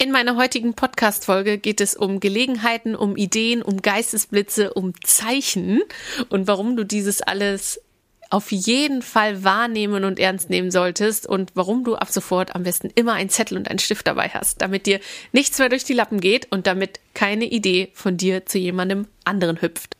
In meiner heutigen Podcast-Folge geht es um Gelegenheiten, um Ideen, um Geistesblitze, um Zeichen und warum du dieses alles auf jeden Fall wahrnehmen und ernst nehmen solltest und warum du ab sofort am besten immer einen Zettel und einen Stift dabei hast, damit dir nichts mehr durch die Lappen geht und damit keine Idee von dir zu jemandem anderen hüpft.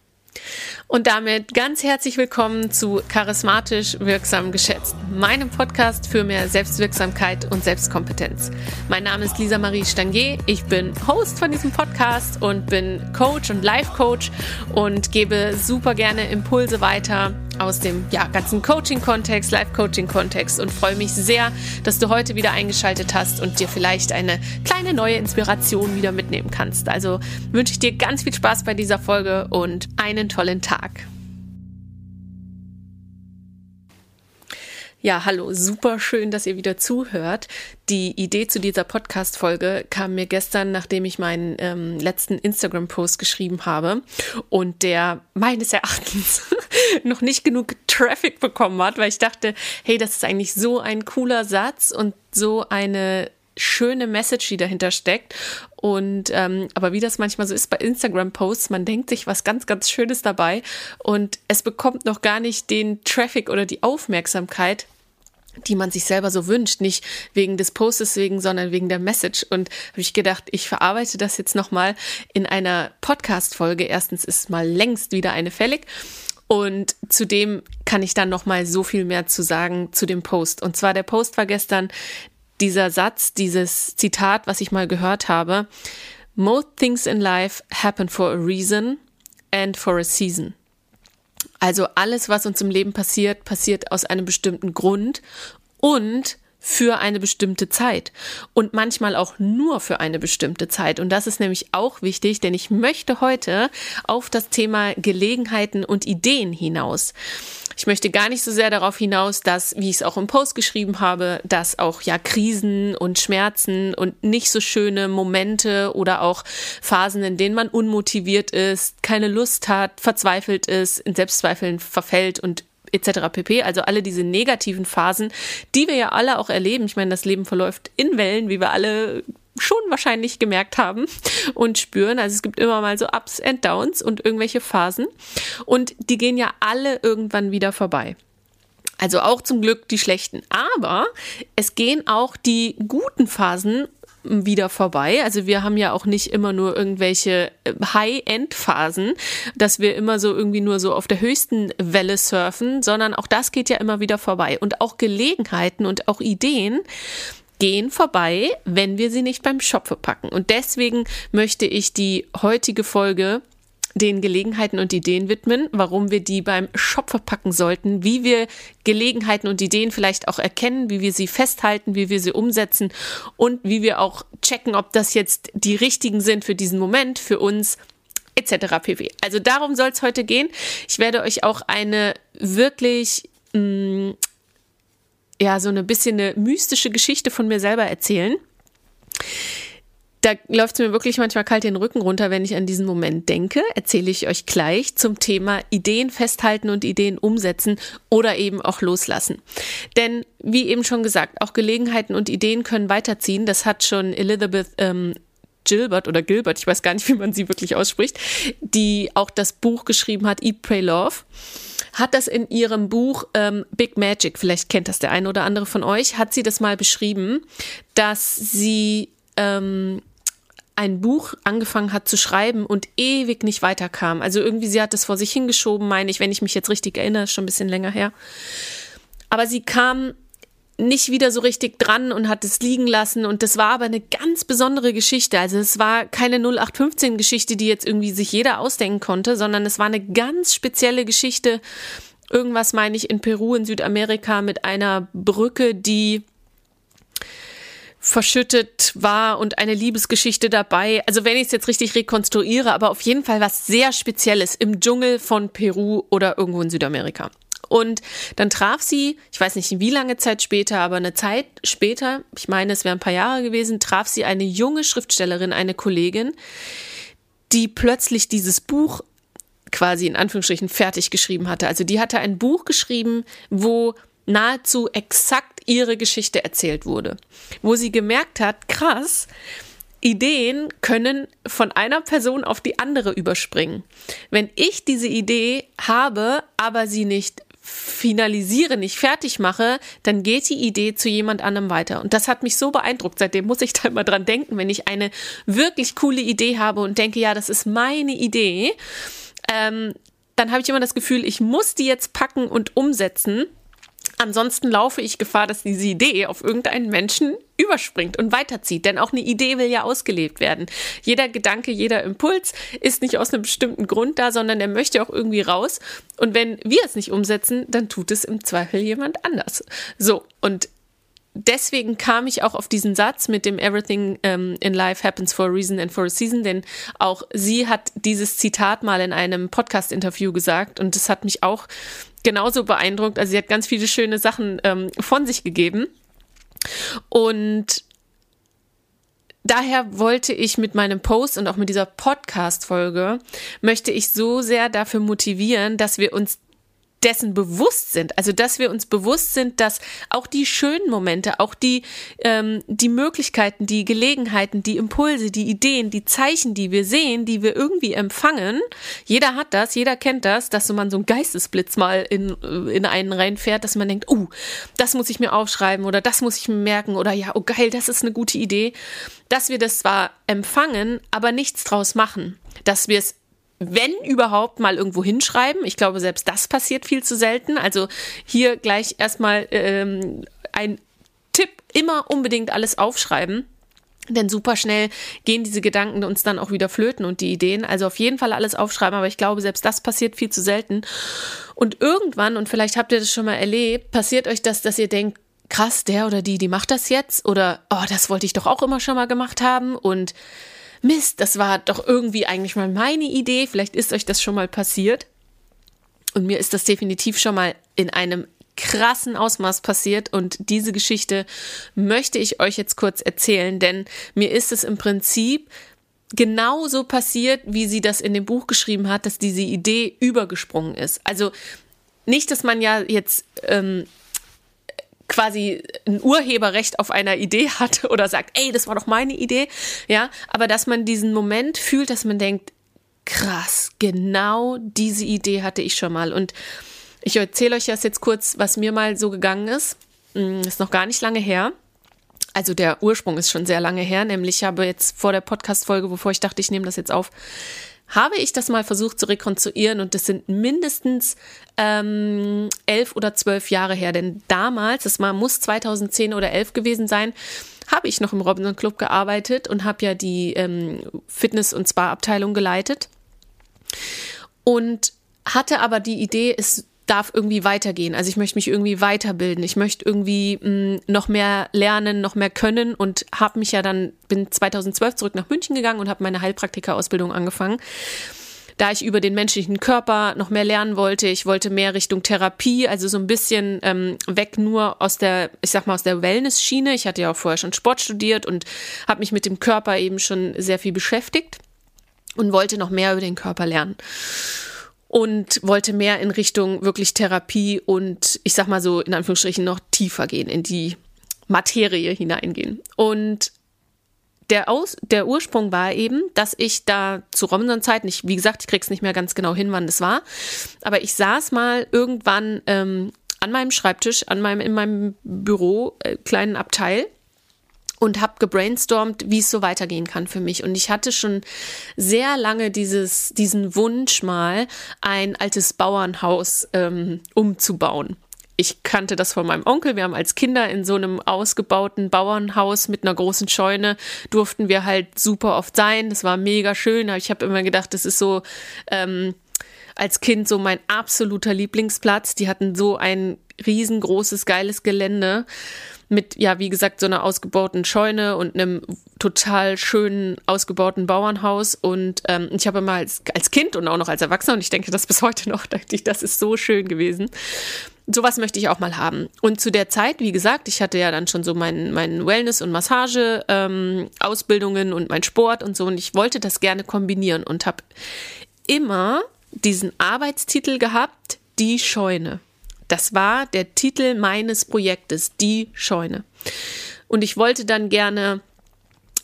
Und damit ganz herzlich willkommen zu Charismatisch Wirksam Geschätzt, meinem Podcast für mehr Selbstwirksamkeit und Selbstkompetenz. Mein Name ist Lisa Marie Stangier. Ich bin Host von diesem Podcast und bin Coach und Life Coach und gebe super gerne Impulse weiter aus dem ja, ganzen Coaching-Kontext, Live-Coaching-Kontext und freue mich sehr, dass du heute wieder eingeschaltet hast und dir vielleicht eine kleine neue Inspiration wieder mitnehmen kannst. Also wünsche ich dir ganz viel Spaß bei dieser Folge und einen tollen Tag. Ja, hallo, super schön, dass ihr wieder zuhört. Die Idee zu dieser Podcast-Folge kam mir gestern, nachdem ich meinen ähm, letzten Instagram-Post geschrieben habe und der meines Erachtens noch nicht genug Traffic bekommen hat, weil ich dachte, hey, das ist eigentlich so ein cooler Satz und so eine schöne Message, die dahinter steckt. Und ähm, aber wie das manchmal so ist bei Instagram-Posts, man denkt sich was ganz, ganz Schönes dabei und es bekommt noch gar nicht den Traffic oder die Aufmerksamkeit, die man sich selber so wünscht, nicht wegen des Postes wegen, sondern wegen der Message. Und habe ich gedacht, ich verarbeite das jetzt nochmal in einer Podcast-Folge. Erstens ist mal längst wieder eine fällig. Und zudem kann ich dann nochmal so viel mehr zu sagen zu dem Post. Und zwar der Post war gestern dieser Satz, dieses Zitat, was ich mal gehört habe. Most things in life happen for a reason and for a season. Also alles, was uns im Leben passiert, passiert aus einem bestimmten Grund. Und für eine bestimmte Zeit und manchmal auch nur für eine bestimmte Zeit. Und das ist nämlich auch wichtig, denn ich möchte heute auf das Thema Gelegenheiten und Ideen hinaus. Ich möchte gar nicht so sehr darauf hinaus, dass, wie ich es auch im Post geschrieben habe, dass auch ja Krisen und Schmerzen und nicht so schöne Momente oder auch Phasen, in denen man unmotiviert ist, keine Lust hat, verzweifelt ist, in Selbstzweifeln verfällt und etc. pp. Also alle diese negativen Phasen, die wir ja alle auch erleben. Ich meine, das Leben verläuft in Wellen, wie wir alle schon wahrscheinlich gemerkt haben und spüren. Also es gibt immer mal so Ups and Downs und irgendwelche Phasen. Und die gehen ja alle irgendwann wieder vorbei. Also auch zum Glück die schlechten. Aber es gehen auch die guten Phasen wieder vorbei. Also wir haben ja auch nicht immer nur irgendwelche äh, High-End-Phasen, dass wir immer so irgendwie nur so auf der höchsten Welle surfen, sondern auch das geht ja immer wieder vorbei. Und auch Gelegenheiten und auch Ideen, gehen vorbei, wenn wir sie nicht beim Schopfe packen. Und deswegen möchte ich die heutige Folge den Gelegenheiten und Ideen widmen, warum wir die beim Schopfe packen sollten, wie wir Gelegenheiten und Ideen vielleicht auch erkennen, wie wir sie festhalten, wie wir sie umsetzen und wie wir auch checken, ob das jetzt die richtigen sind für diesen Moment, für uns etc. pp. Also darum soll es heute gehen. Ich werde euch auch eine wirklich mh, mm, ja, so eine bisschen eine mystische Geschichte von mir selber erzählen. Da läuft es mir wirklich manchmal kalt den Rücken runter, wenn ich an diesen Moment denke. Erzähle ich euch gleich zum Thema Ideen festhalten und Ideen umsetzen oder eben auch loslassen. Denn wie eben schon gesagt, auch Gelegenheiten und Ideen können weiterziehen. Das hat schon Elizabeth ähm, Gilbert oder Gilbert, ich weiß gar nicht, wie man sie wirklich ausspricht, die auch das Buch geschrieben hat, Eat, Pray, Love hat das in ihrem Buch ähm, Big Magic, vielleicht kennt das der eine oder andere von euch, hat sie das mal beschrieben, dass sie ähm, ein Buch angefangen hat zu schreiben und ewig nicht weiterkam. Also irgendwie, sie hat es vor sich hingeschoben, meine ich, wenn ich mich jetzt richtig erinnere, schon ein bisschen länger her. Aber sie kam nicht wieder so richtig dran und hat es liegen lassen. Und das war aber eine ganz besondere Geschichte. Also es war keine 0815-Geschichte, die jetzt irgendwie sich jeder ausdenken konnte, sondern es war eine ganz spezielle Geschichte. Irgendwas meine ich in Peru, in Südamerika mit einer Brücke, die verschüttet war und eine Liebesgeschichte dabei. Also wenn ich es jetzt richtig rekonstruiere, aber auf jeden Fall was sehr Spezielles im Dschungel von Peru oder irgendwo in Südamerika. Und dann traf sie, ich weiß nicht wie lange Zeit später, aber eine Zeit später, ich meine, es wären ein paar Jahre gewesen, traf sie eine junge Schriftstellerin, eine Kollegin, die plötzlich dieses Buch quasi in Anführungsstrichen fertig geschrieben hatte. Also die hatte ein Buch geschrieben, wo nahezu exakt ihre Geschichte erzählt wurde, wo sie gemerkt hat, krass, Ideen können von einer Person auf die andere überspringen. Wenn ich diese Idee habe, aber sie nicht finalisiere, nicht fertig mache, dann geht die Idee zu jemand anderem weiter. Und das hat mich so beeindruckt. Seitdem muss ich da immer dran denken, wenn ich eine wirklich coole Idee habe und denke, ja, das ist meine Idee, ähm, dann habe ich immer das Gefühl, ich muss die jetzt packen und umsetzen. Ansonsten laufe ich Gefahr, dass diese Idee auf irgendeinen Menschen überspringt und weiterzieht. Denn auch eine Idee will ja ausgelebt werden. Jeder Gedanke, jeder Impuls ist nicht aus einem bestimmten Grund da, sondern er möchte auch irgendwie raus. Und wenn wir es nicht umsetzen, dann tut es im Zweifel jemand anders. So, und deswegen kam ich auch auf diesen Satz mit dem Everything um, ähm, in life happens for a reason and for a season, denn auch sie hat dieses Zitat mal in einem Podcast-Interview gesagt und das hat mich auch genauso beeindruckt. Also sie hat ganz viele schöne Sachen ähm, von sich gegeben. Und daher wollte ich mit meinem Post und auch mit dieser Podcast-Folge, möchte ich so sehr dafür motivieren, dass wir uns dessen bewusst sind. Also, dass wir uns bewusst sind, dass auch die schönen Momente, auch die, ähm, die Möglichkeiten, die Gelegenheiten, die Impulse, die Ideen, die Zeichen, die wir sehen, die wir irgendwie empfangen, jeder hat das, jeder kennt das, dass so man so ein Geistesblitz mal in, in einen reinfährt, dass man denkt, oh, uh, das muss ich mir aufschreiben oder das muss ich mir merken oder ja, oh geil, das ist eine gute Idee. Dass wir das zwar empfangen, aber nichts draus machen. Dass wir es wenn überhaupt mal irgendwo hinschreiben. Ich glaube, selbst das passiert viel zu selten. Also hier gleich erstmal ähm, ein Tipp, immer unbedingt alles aufschreiben. Denn super schnell gehen diese Gedanken uns dann auch wieder flöten und die Ideen. Also auf jeden Fall alles aufschreiben, aber ich glaube, selbst das passiert viel zu selten. Und irgendwann, und vielleicht habt ihr das schon mal erlebt, passiert euch das, dass ihr denkt, krass, der oder die, die macht das jetzt. Oder, oh, das wollte ich doch auch immer schon mal gemacht haben. Und Mist, das war doch irgendwie eigentlich mal meine Idee. Vielleicht ist euch das schon mal passiert. Und mir ist das definitiv schon mal in einem krassen Ausmaß passiert und diese Geschichte möchte ich euch jetzt kurz erzählen, denn mir ist es im Prinzip genauso passiert, wie sie das in dem Buch geschrieben hat, dass diese Idee übergesprungen ist. Also nicht, dass man ja jetzt ähm, quasi ein Urheberrecht auf einer Idee hat oder sagt, ey, das war doch meine Idee, ja, aber dass man diesen Moment fühlt, dass man denkt, krass, genau diese Idee hatte ich schon mal und ich erzähle euch das jetzt kurz, was mir mal so gegangen ist. Hm, ist noch gar nicht lange her. Also der Ursprung ist schon sehr lange her, nämlich ich habe jetzt vor der Podcast-Folge, bevor ich dachte, ich nehme das jetzt auf, habe ich das mal versucht zu rekonstruieren und das sind mindestens ähm, elf oder zwölf Jahre her. Denn damals, das mal muss 2010 oder elf gewesen sein, habe ich noch im Robinson Club gearbeitet und habe ja die ähm, Fitness- und Spa-Abteilung geleitet und hatte aber die Idee, es darf irgendwie weitergehen. Also ich möchte mich irgendwie weiterbilden. Ich möchte irgendwie mh, mm, noch mehr lernen, noch mehr können und habe mich ja dann, bin 2012 zurück nach München gegangen und habe meine Heilpraktika-Ausbildung angefangen. Da ich über den menschlichen Körper noch mehr lernen wollte, ich wollte mehr Richtung Therapie, also so ein bisschen ähm, weg nur aus der, ich sag mal, aus der Wellness-Schiene. Ich hatte ja auch vorher schon Sport studiert und habe mich mit dem Körper eben schon sehr viel beschäftigt und wollte noch mehr über den Körper lernen und wollte mehr in Richtung wirklich Therapie und ich sag mal so in Anführungsstrichen noch tiefer gehen, in die Materie hineingehen. Und der, Aus, der Ursprung war eben, dass ich da zu Robinson-Zeiten, ich, wie gesagt, ich krieg's nicht mehr ganz genau hin, wann das war, aber ich saß mal irgendwann ähm, an meinem Schreibtisch, an meinem, in meinem Büro, äh, kleinen Abteil und habe gebrainstormt, wie es so weitergehen kann für mich. Und ich hatte schon sehr lange dieses, diesen Wunsch mal, ein altes Bauernhaus ähm, umzubauen. Ich kannte das von meinem Onkel. Wir haben als Kinder in so einem ausgebauten Bauernhaus mit einer großen Scheune durften wir halt super oft sein. Das war mega schön. Aber ich habe immer gedacht, das ist so ähm, als Kind so mein absoluter Lieblingsplatz. Die hatten so ein riesengroßes, geiles Gelände mit, ja, wie gesagt, so einer ausgebauten Scheune und einem total schönen, ausgebauten Bauernhaus. Und ähm, ich habe immer als, als Kind und auch noch als Erwachsener, und ich denke das bis heute noch, dachte ich, das ist so schön gewesen. Sowas möchte ich auch mal haben. Und zu der Zeit, wie gesagt, ich hatte ja dann schon so meinen mein Wellness- und Massage-Ausbildungen ähm, und mein Sport und so. Und ich wollte das gerne kombinieren und habe immer diesen Arbeitstitel gehabt, die Scheune. Das war der Titel meines Projektes, die Scheune. Und ich wollte dann gerne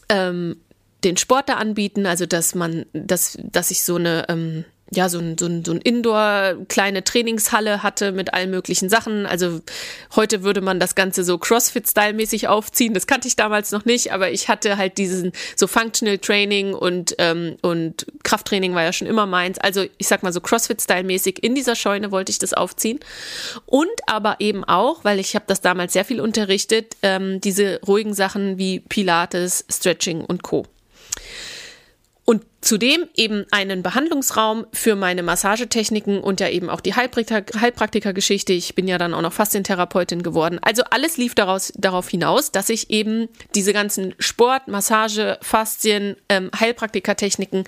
ähm, den Sport da anbieten, also dass man, dass, dass ich so eine, ähm, ja, so ein, so ein, so ein Indoor kleine Trainingshalle hatte mit allen möglichen Sachen. Also heute würde man das Ganze so Crossfit-Style-mäßig aufziehen. Das kannte ich damals noch nicht, aber ich hatte halt diesen so Functional Training und, ähm, und Krafttraining war ja schon immer meins. Also ich sag mal so Crossfit-Style-mäßig in dieser Scheune wollte ich das aufziehen. Und aber eben auch, weil ich habe das damals sehr viel unterrichtet, ähm, diese ruhigen Sachen wie Pilates, Stretching und Co. Und zudem eben einen Behandlungsraum für meine Massagetechniken und ja eben auch die Heilpraktiker, Heilpraktikergeschichte. Ich bin ja dann auch noch Faszientherapeutin geworden. Also alles lief daraus, darauf hinaus, dass ich eben diese ganzen Sport, Massage, Faszien, ähm, Heilpraktikertechniken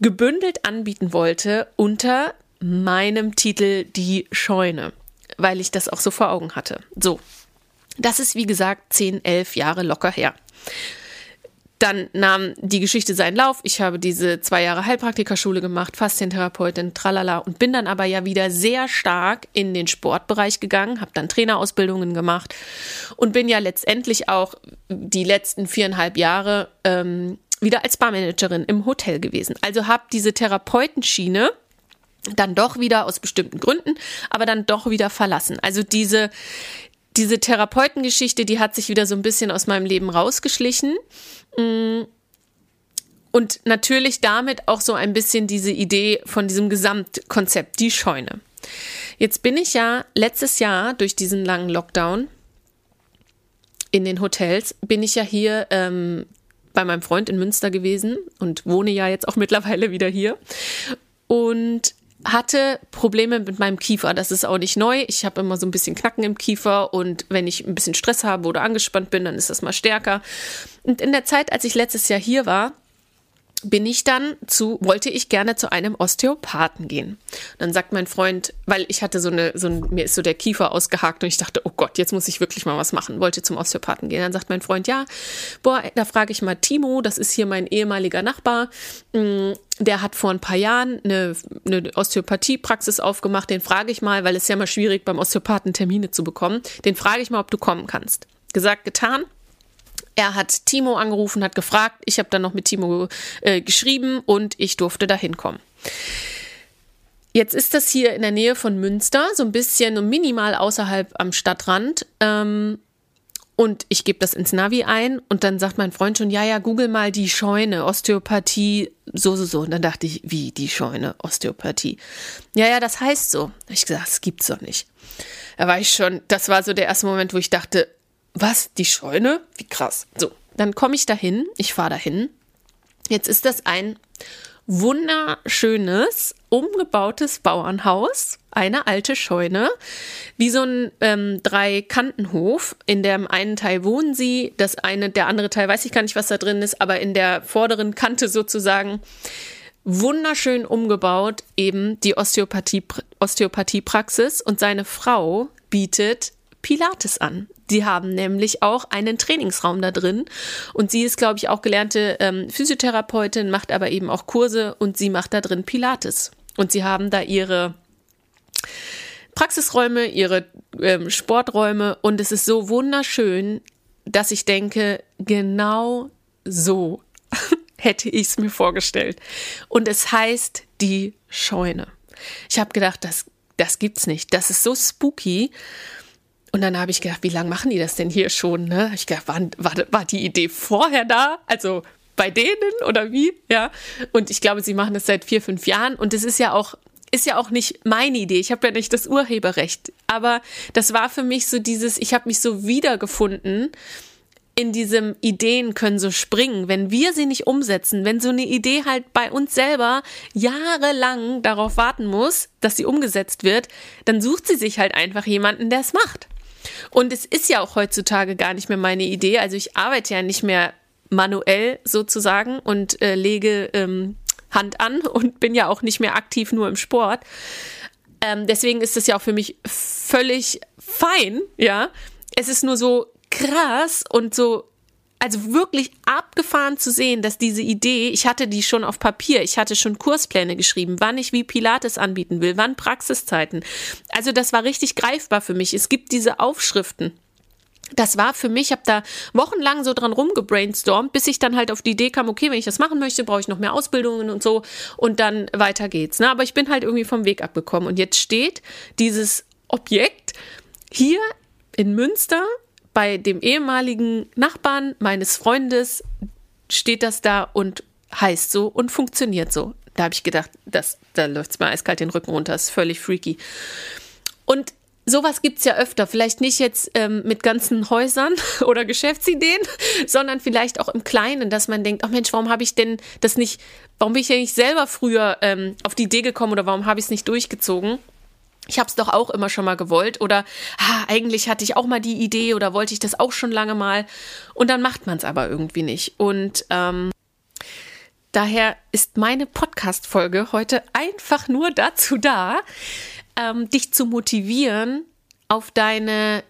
gebündelt anbieten wollte unter meinem Titel Die Scheune, weil ich das auch so vor Augen hatte. So, das ist wie gesagt zehn, elf Jahre locker her. Dann nahm die Geschichte seinen Lauf. Ich habe diese zwei Jahre Heilpraktikerschule gemacht, Faszientherapeutin, tralala und bin dann aber ja wieder sehr stark in den Sportbereich gegangen, habe dann Trainerausbildungen gemacht und bin ja letztendlich auch die letzten viereinhalb Jahre ähm, wieder als Barmanagerin im Hotel gewesen. Also habe diese Therapeutenschiene dann doch wieder aus bestimmten Gründen, aber dann doch wieder verlassen. Also diese, diese Therapeutengeschichte, die hat sich wieder so ein bisschen aus meinem Leben rausgeschlichen. Mm. Und natürlich damit auch so ein bisschen diese Idee von diesem Gesamtkonzept, die Scheune. Jetzt bin ich ja letztes Jahr durch diesen langen Lockdown in den Hotels, bin ich ja hier ähm, bei meinem Freund in Münster gewesen und wohne ja jetzt auch mittlerweile wieder hier. Und hatte Probleme mit meinem Kiefer. Das ist auch nicht neu. Ich habe immer so ein bisschen Knacken im Kiefer und wenn ich ein bisschen Stress habe oder angespannt bin, dann ist das mal stärker. Und in der Zeit, als ich letztes Jahr hier war, bin ich dann zu, wollte ich gerne zu einem Osteopathen gehen. Dann sagt mein Freund, weil ich hatte so eine, so ein, mir ist so der Kiefer ausgehakt und ich dachte, oh Gott, jetzt muss ich wirklich mal was machen, wollte zum Osteopathen gehen. Dann sagt mein Freund, ja, boah, da frage ich mal Timo, das ist hier mein ehemaliger Nachbar, mm, der hat vor ein paar Jahren eine, eine Osteopathiepraxis aufgemacht, den frage ich mal, weil es ja mal schwierig beim Osteopathen Termine zu bekommen, den frage ich mal, ob du kommen kannst. Gesagt, getan. Er hat Timo angerufen, hat gefragt. Ich habe dann noch mit Timo äh, geschrieben und ich durfte da hinkommen. Jetzt ist das hier in der Nähe von Münster, so ein bisschen minimal außerhalb am Stadtrand. Ähm, und ich gebe das ins Navi ein und dann sagt mein Freund schon, ja, ja, google mal die Scheune, Osteopathie, so, so, so. Und dann dachte ich, wie die Scheune, Osteopathie? Ja, ja, das heißt so. Ich gesagt, das gibt's doch nicht. Da war ich schon, das war so der erste Moment, wo ich dachte, was, die Scheune? Wie krass. So, dann komme ich dahin, ich fahre dahin. Jetzt ist das ein wunderschönes, umgebautes Bauernhaus, eine alte Scheune, wie so ein ähm, Dreikantenhof. In dem einen Teil wohnen sie, das eine, der andere Teil weiß ich gar nicht, was da drin ist, aber in der vorderen Kante sozusagen wunderschön umgebaut, eben die Osteopathie, Osteopathiepraxis und seine Frau bietet Pilates an. Sie haben nämlich auch einen Trainingsraum da drin und sie ist, glaube ich, auch gelernte ähm, Physiotherapeutin, macht aber eben auch Kurse und sie macht da drin Pilates. Und sie haben da ihre Praxisräume, ihre ähm, Sporträume und es ist so wunderschön, dass ich denke, genau so hätte ich es mir vorgestellt. Und es heißt die Scheune. Ich habe gedacht, das, das gibt's nicht. Das ist so spooky. Und dann habe ich gedacht, wie lange machen die das denn hier schon? Ne? Ich gedacht, war, war, war die Idee vorher da? Also bei denen oder wie? Ja. Und ich glaube, sie machen das seit vier, fünf Jahren. Und es ist ja auch, ist ja auch nicht meine Idee. Ich habe ja nicht das Urheberrecht. Aber das war für mich so dieses, ich habe mich so wiedergefunden in diesem Ideen können so springen, wenn wir sie nicht umsetzen, wenn so eine Idee halt bei uns selber jahrelang darauf warten muss, dass sie umgesetzt wird, dann sucht sie sich halt einfach jemanden, der es macht. Und es ist ja auch heutzutage gar nicht mehr meine Idee. Also ich arbeite ja nicht mehr manuell sozusagen und äh, lege ähm, Hand an und bin ja auch nicht mehr aktiv nur im Sport. Ähm, deswegen ist das ja auch für mich völlig fein, ja. Es ist nur so krass und so also wirklich abgefahren zu sehen, dass diese Idee, ich hatte die schon auf Papier, ich hatte schon Kurspläne geschrieben, wann ich wie Pilates anbieten will, wann Praxiszeiten. Also das war richtig greifbar für mich. Es gibt diese Aufschriften. das war für mich, ich habe da wochenlang so dran rumgebrainstormt, bis ich dann halt auf die Idee kam, okay, wenn ich das machen möchte, brauche ich noch mehr Ausbildungen und so und dann weiter geht's. Ne? Aber ich bin halt irgendwie vom Weg abgekommen und jetzt steht dieses Objekt hier in Münster bei dem ehemaligen Nachbarn meines Freundes steht das da und heißt so und funktioniert so. Da habe ich gedacht, das, da läuft es mir eiskalt den Rücken runter, ist völlig freaky. Und sowas gibt es ja öfter. Vielleicht nicht jetzt ähm, mit ganzen Häusern oder Geschäftsideen, sondern vielleicht auch im Kleinen, dass man denkt, ach Mensch, warum habe ich denn das nicht, warum bin ich ja nicht selber früher ähm, auf die Idee gekommen oder warum habe ich es nicht durchgezogen? Ich habe es doch auch immer schon mal gewollt oder ah, eigentlich hatte ich auch mal die Idee oder wollte ich das auch schon lange mal und dann macht man es aber irgendwie nicht. Und ähm, daher ist meine Podcast-Folge heute einfach nur dazu da, ähm, dich zu motivieren, auf deine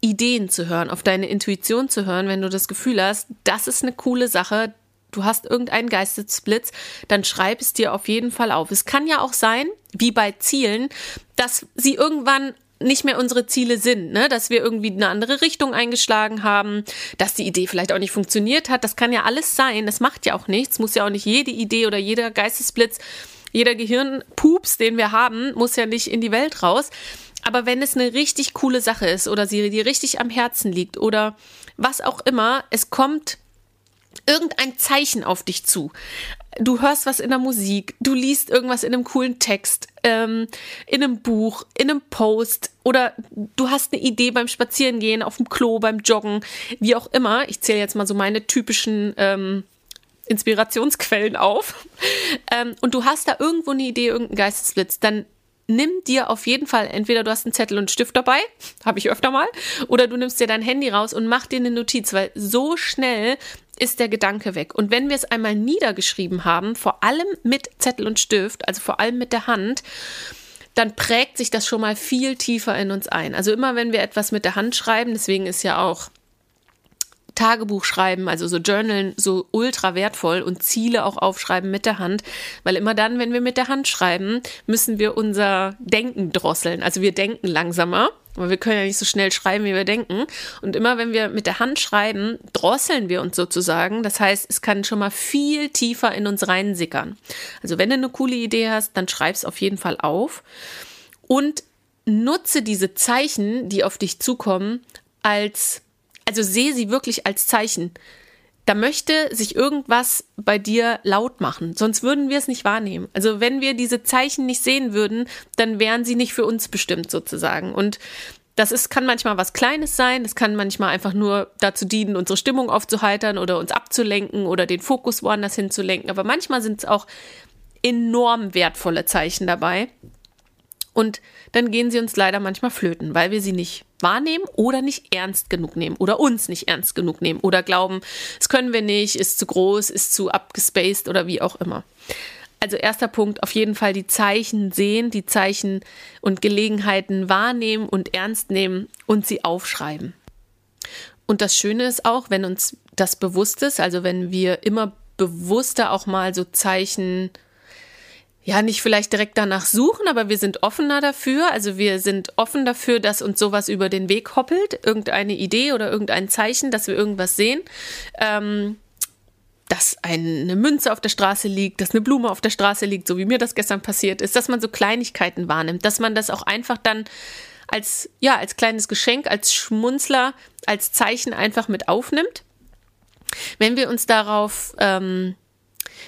Ideen zu hören, auf deine Intuition zu hören, wenn du das Gefühl hast, das ist eine coole Sache, du hast irgendeinen Geistesblitz, dann schreib es dir auf jeden Fall auf. Es kann ja auch sein, wie bei Zielen, dass sie irgendwann nicht mehr unsere Ziele sind, ne? dass wir irgendwie eine andere Richtung eingeschlagen haben, dass die Idee vielleicht auch nicht funktioniert hat. Das kann ja alles sein. Das macht ja auch nichts. Muss ja auch nicht jede Idee oder jeder Geistesblitz jeder Gehirnpups, den wir haben, muss ja nicht in die Welt raus. Aber wenn es eine richtig coole Sache ist oder sie dir richtig am Herzen liegt oder was auch immer, es kommt irgendein Zeichen auf dich zu. Du hörst was in der Musik, du liest irgendwas in einem coolen Text, ähm, in einem Buch, in einem Post oder du hast eine Idee beim Spazierengehen, auf dem Klo, beim Joggen, wie auch immer. Ich zähle jetzt mal so meine typischen ähm, Inspirationsquellen auf ähm, und du hast da irgendwo eine Idee, irgendeinen Geistesblitz, dann nimm dir auf jeden Fall, entweder du hast einen Zettel und einen Stift dabei, habe ich öfter mal, oder du nimmst dir dein Handy raus und mach dir eine Notiz, weil so schnell ist der Gedanke weg. Und wenn wir es einmal niedergeschrieben haben, vor allem mit Zettel und Stift, also vor allem mit der Hand, dann prägt sich das schon mal viel tiefer in uns ein. Also immer wenn wir etwas mit der Hand schreiben, deswegen ist ja auch Tagebuch schreiben, also so Journalen, so ultra wertvoll und Ziele auch aufschreiben mit der Hand, weil immer dann, wenn wir mit der Hand schreiben, müssen wir unser Denken drosseln. Also wir denken langsamer, aber wir können ja nicht so schnell schreiben, wie wir denken. Und immer wenn wir mit der Hand schreiben, drosseln wir uns sozusagen. Das heißt, es kann schon mal viel tiefer in uns reinsickern. Also wenn du eine coole Idee hast, dann schreib es auf jeden Fall auf und nutze diese Zeichen, die auf dich zukommen, als also sehe sie wirklich als Zeichen. Da möchte sich irgendwas bei dir laut machen, sonst würden wir es nicht wahrnehmen. Also wenn wir diese Zeichen nicht sehen würden, dann wären sie nicht für uns bestimmt sozusagen. Und das ist, kann manchmal was Kleines sein, es kann manchmal einfach nur dazu dienen, unsere Stimmung aufzuheitern oder uns abzulenken oder den Fokus woanders hinzulenken. Aber manchmal sind es auch enorm wertvolle Zeichen dabei. Und dann gehen sie uns leider manchmal flöten, weil wir sie nicht wahrnehmen oder nicht ernst genug nehmen oder uns nicht ernst genug nehmen oder glauben, es können wir nicht, ist zu groß, ist zu abgespaced oder wie auch immer. Also erster Punkt, auf jeden Fall die Zeichen sehen, die Zeichen und Gelegenheiten wahrnehmen und ernst nehmen und sie aufschreiben. Und das Schöne ist auch, wenn uns das bewusst ist, also wenn wir immer bewusster auch mal so Zeichen ja, nicht vielleicht direkt danach suchen, aber wir sind offener dafür. Also wir sind offen dafür, dass uns sowas über den Weg hoppelt, irgendeine Idee oder irgendein Zeichen, dass wir irgendwas sehen. Ähm, dass eine Münze auf der Straße liegt, dass eine Blume auf der Straße liegt, so wie mir das gestern passiert ist, dass man so Kleinigkeiten wahrnimmt, dass man das auch einfach dann als, ja, als kleines Geschenk, als Schmunzler, als Zeichen einfach mit aufnimmt. Wenn wir uns darauf ähm,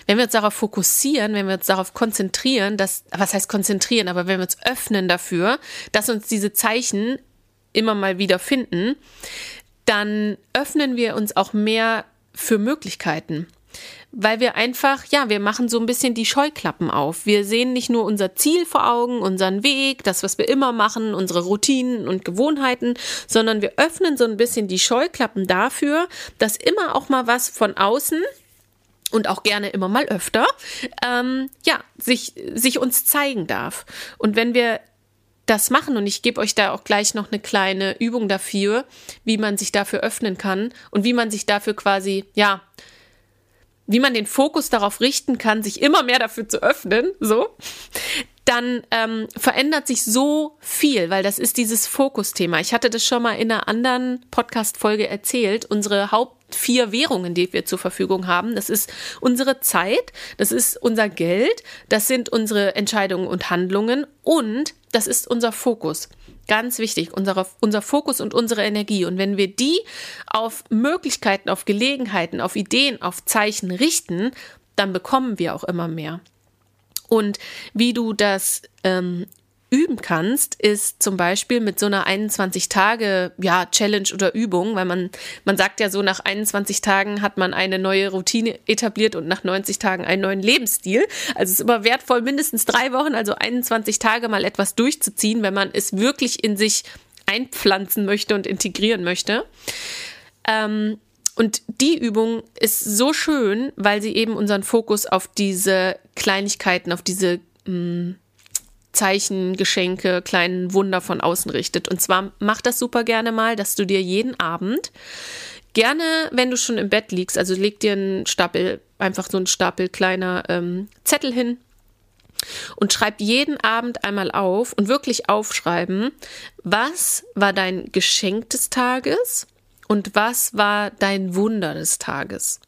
wenn wir uns darauf fokussieren, wenn wir uns darauf konzentrieren, dass, was heißt konzentrieren, aber wenn wir uns öffnen dafür, dass uns diese Zeichen immer mal wieder finden, dann öffnen wir uns auch mehr für Möglichkeiten. Weil wir einfach, ja, wir machen so ein bisschen die Scheuklappen auf. Wir sehen nicht nur unser Ziel vor Augen, unseren Weg, das, was wir immer machen, unsere Routinen und Gewohnheiten, sondern wir öffnen so ein bisschen die Scheuklappen dafür, dass immer auch mal was von außen und auch gerne immer mal öfter, ähm, ja, sich, sich uns zeigen darf. Und wenn wir das machen, und ich gebe euch da auch gleich noch eine kleine Übung dafür, wie man sich dafür öffnen kann und wie man sich dafür quasi, ja, wie man den Fokus darauf richten kann, sich immer mehr dafür zu öffnen, so, dann ähm, verändert sich so viel, weil das ist dieses Fokusthema. Ich hatte das schon mal in einer anderen Podcast-Folge erzählt. Unsere Haupt vier Währungen, die wir zur Verfügung haben. Das ist unsere Zeit, das ist unser Geld, das sind unsere Entscheidungen und Handlungen und das ist unser Fokus. Ganz wichtig, unser, unser Fokus und unsere Energie. Und wenn wir die auf Möglichkeiten, auf Gelegenheiten, auf Ideen, auf Zeichen richten, dann bekommen wir auch immer mehr. Und wie du das ähm, üben kannst, ist zum Beispiel mit so einer 21 Tage ja Challenge oder Übung, weil man man sagt ja so nach 21 Tagen hat man eine neue Routine etabliert und nach 90 Tagen einen neuen Lebensstil. Also es ist immer wertvoll mindestens drei Wochen, also 21 Tage mal etwas durchzuziehen, wenn man es wirklich in sich einpflanzen möchte und integrieren möchte. Ähm, und die Übung ist so schön, weil sie eben unseren Fokus auf diese Kleinigkeiten, auf diese mh, mm, Zeichen, Geschenke, kleinen Wunder von außen richtet. Und zwar mach das super gerne mal, dass du dir jeden Abend gerne, wenn du schon im Bett liegst, also leg dir einen Stapel, einfach so einen Stapel kleiner ähm, Zettel hin und schreib jeden Abend einmal auf und wirklich aufschreiben, was war dein Geschenk des Tages und was war dein Wunder des Tages.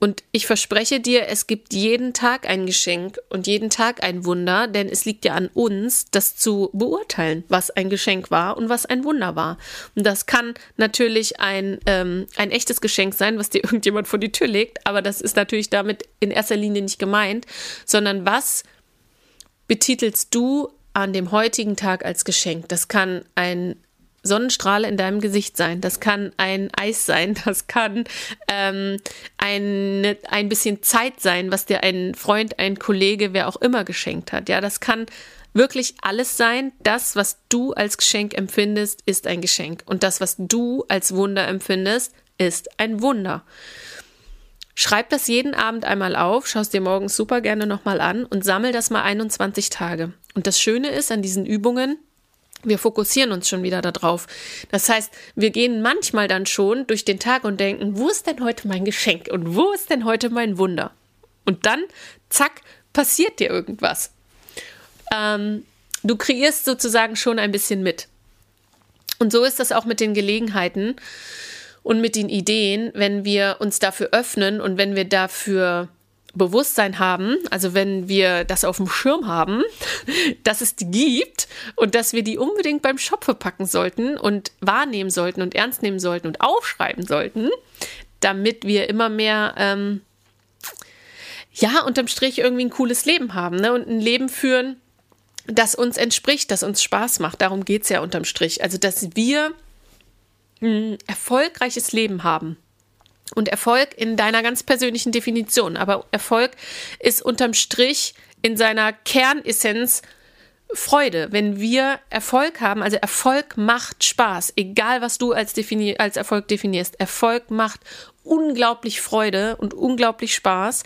Und ich verspreche dir, es gibt jeden Tag ein Geschenk und jeden Tag ein Wunder, denn es liegt ja an uns, das zu beurteilen, was ein Geschenk war und was ein Wunder war. Und das kann natürlich ein, ähm, ein echtes Geschenk sein, was dir irgendjemand vor die Tür legt, aber das ist natürlich damit in erster Linie nicht gemeint, sondern was betitelst du an dem heutigen Tag als Geschenk? Das kann ein Sonnenstrahl in deinem Gesicht sein. Das kann ein Eis sein, das kann ähm, ein, ein bisschen Zeit sein, was dir ein Freund, ein Kollege, wer auch immer geschenkt hat. Ja, das kann wirklich alles sein. Das, was du als Geschenk empfindest, ist ein Geschenk. Und das, was du als Wunder empfindest, ist ein Wunder. Schreib das jeden Abend einmal auf, schaust dir morgens super gerne nochmal an und sammel das mal 21 Tage. Und das Schöne ist an diesen Übungen, wir fokussieren uns schon wieder darauf. Das heißt, wir gehen manchmal dann schon durch den Tag und denken, wo ist denn heute mein Geschenk und wo ist denn heute mein Wunder? Und dann, zack, passiert dir irgendwas. Ähm, du kreierst sozusagen schon ein bisschen mit. Und so ist das auch mit den Gelegenheiten und mit den Ideen, wenn wir uns dafür öffnen und wenn wir dafür Bewusstsein haben, also wenn wir das auf dem Schirm haben, dass es die gibt und dass wir die unbedingt beim Shop verpacken sollten und wahrnehmen sollten und ernst nehmen sollten und aufschreiben sollten, damit wir immer mehr, ähm, ja, unterm Strich irgendwie ein cooles Leben haben ne? und ein Leben führen, das uns entspricht, das uns Spaß macht. Darum geht es ja unterm Strich. Also, dass wir ein erfolgreiches Leben haben. Und Erfolg in deiner ganz persönlichen Definition. Aber Erfolg ist unterm Strich in seiner Kernessenz Freude. Wenn wir Erfolg haben, also Erfolg macht Spaß, egal was du als, als Erfolg definierst. Erfolg macht unglaublich Freude und unglaublich Spaß,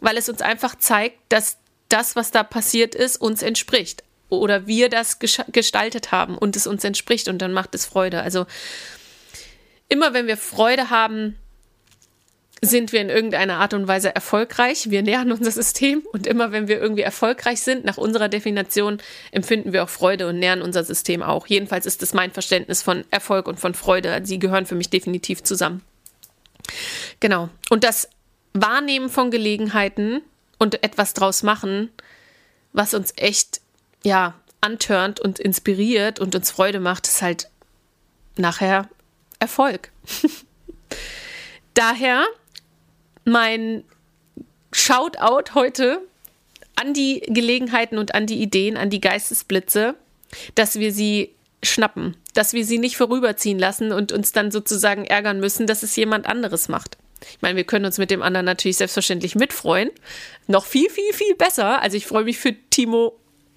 weil es uns einfach zeigt, dass das, was da passiert ist, uns entspricht. Oder wir das gestaltet haben und es uns entspricht und dann macht es Freude. Also immer wenn wir Freude haben, sind wir in irgendeiner Art und Weise erfolgreich. Wir nähern unser System und immer wenn wir irgendwie erfolgreich sind, nach unserer Definition, empfinden wir auch Freude und nähern unser System auch. Jedenfalls ist das mein Verständnis von Erfolg und von Freude. Sie gehören für mich definitiv zusammen. Genau. Und das Wahrnehmen von Gelegenheiten und etwas draus machen, was uns echt, ja, antörnt und inspiriert und uns Freude macht, ist halt nachher Erfolg. Daher mein Shoutout heute an die Gelegenheiten und an die Ideen, an die Geistesblitze, dass wir sie schnappen, dass wir sie nicht vorüberziehen lassen und uns dann sozusagen ärgern müssen, dass es jemand anderes macht. Ich meine, wir können uns mit dem anderen natürlich selbstverständlich mitfreuen. Noch viel, viel, viel besser. Also ich freue mich für Timo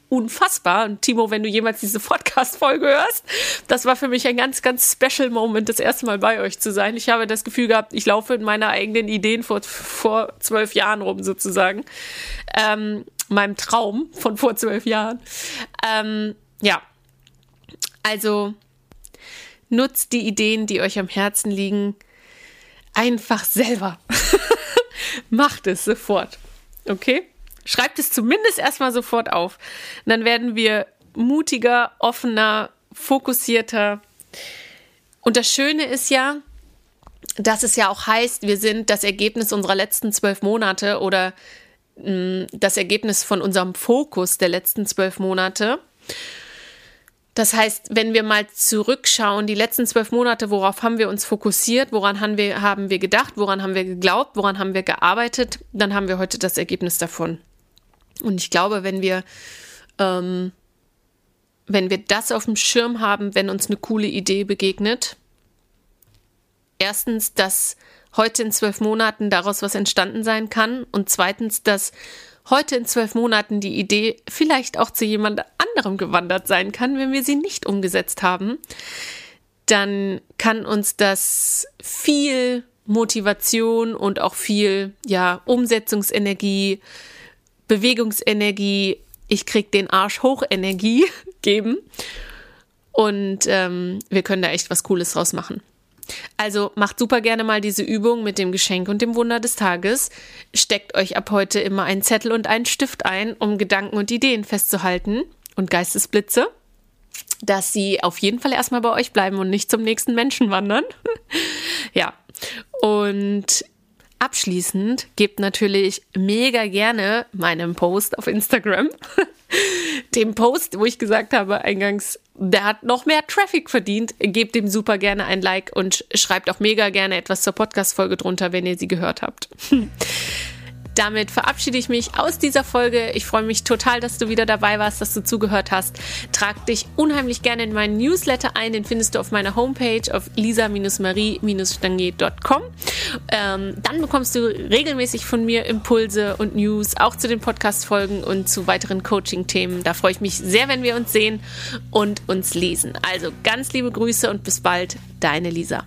unfassbar. Und Timo, wenn du jemals diese Podcast-Folge hörst, das war für mich ein ganz, ganz special Moment, das erste Mal bei euch zu sein. Ich habe das Gefühl gehabt, ich laufe in meiner eigenen Ideen vor, vor zwölf Jahren rum, sozusagen. Ähm, meinem Traum von vor zwölf Jahren. Ähm, ja. Also, nutzt die Ideen, die euch am Herzen liegen, einfach selber. Macht es sofort. Okay? Schreibt es zumindest erstmal sofort auf. Und dann werden wir mutiger, offener, fokussierter. Und das Schöne ist ja, dass es ja auch heißt, wir sind das Ergebnis unserer letzten zwölf Monate oder mh, mm, das Ergebnis von unserem Fokus der letzten zwölf Monate. Das heißt, wenn wir mal zurückschauen, die letzten zwölf Monate, worauf haben wir uns fokussiert, woran haben wir, haben wir gedacht, woran haben wir geglaubt, woran haben wir gearbeitet, dann haben wir heute das Ergebnis davon. Und ich glaube, wenn wir, ähm, wenn wir das auf dem Schirm haben, wenn uns eine coole Idee begegnet, erstens, dass heute in zwölf Monaten daraus was entstanden sein kann und zweitens, dass heute in zwölf Monaten die Idee vielleicht auch zu jemand anderem gewandert sein kann, wenn wir sie nicht umgesetzt haben, dann kann uns das viel Motivation und auch viel ja Umsetzungsenergie, Bewegungsenergie, ich krieg den Arsch hoch Energie geben und ähm, wir können da echt was Cooles draus machen. Also macht super gerne mal diese Übung mit dem Geschenk und dem Wunder des Tages. Steckt euch ab heute immer einen Zettel und einen Stift ein, um Gedanken und Ideen festzuhalten und Geistesblitze, dass sie auf jeden Fall erstmal bei euch bleiben und nicht zum nächsten Menschen wandern. ja. Und abschließend gebt natürlich mega gerne meinem Post auf Instagram, dem Post, wo ich gesagt habe eingangs, der hat noch mehr Traffic verdient. Gebt dem super gerne ein Like und schreibt auch mega gerne etwas zur Podcast-Folge drunter, wenn ihr sie gehört habt. Damit verabschiede ich mich aus dieser Folge. Ich freue mich total, dass du wieder dabei warst, dass du zugehört hast. Trag dich unheimlich gerne in meinen Newsletter ein. Den findest du auf meiner Homepage auf lisa-marie-stange.com. Ähm, dann bekommst du regelmäßig von mir Impulse und News, auch zu den Podcast-Folgen und zu weiteren Coaching-Themen. Da freue ich mich sehr, wenn wir uns sehen und uns lesen. Also ganz liebe Grüße und bis bald, deine Lisa.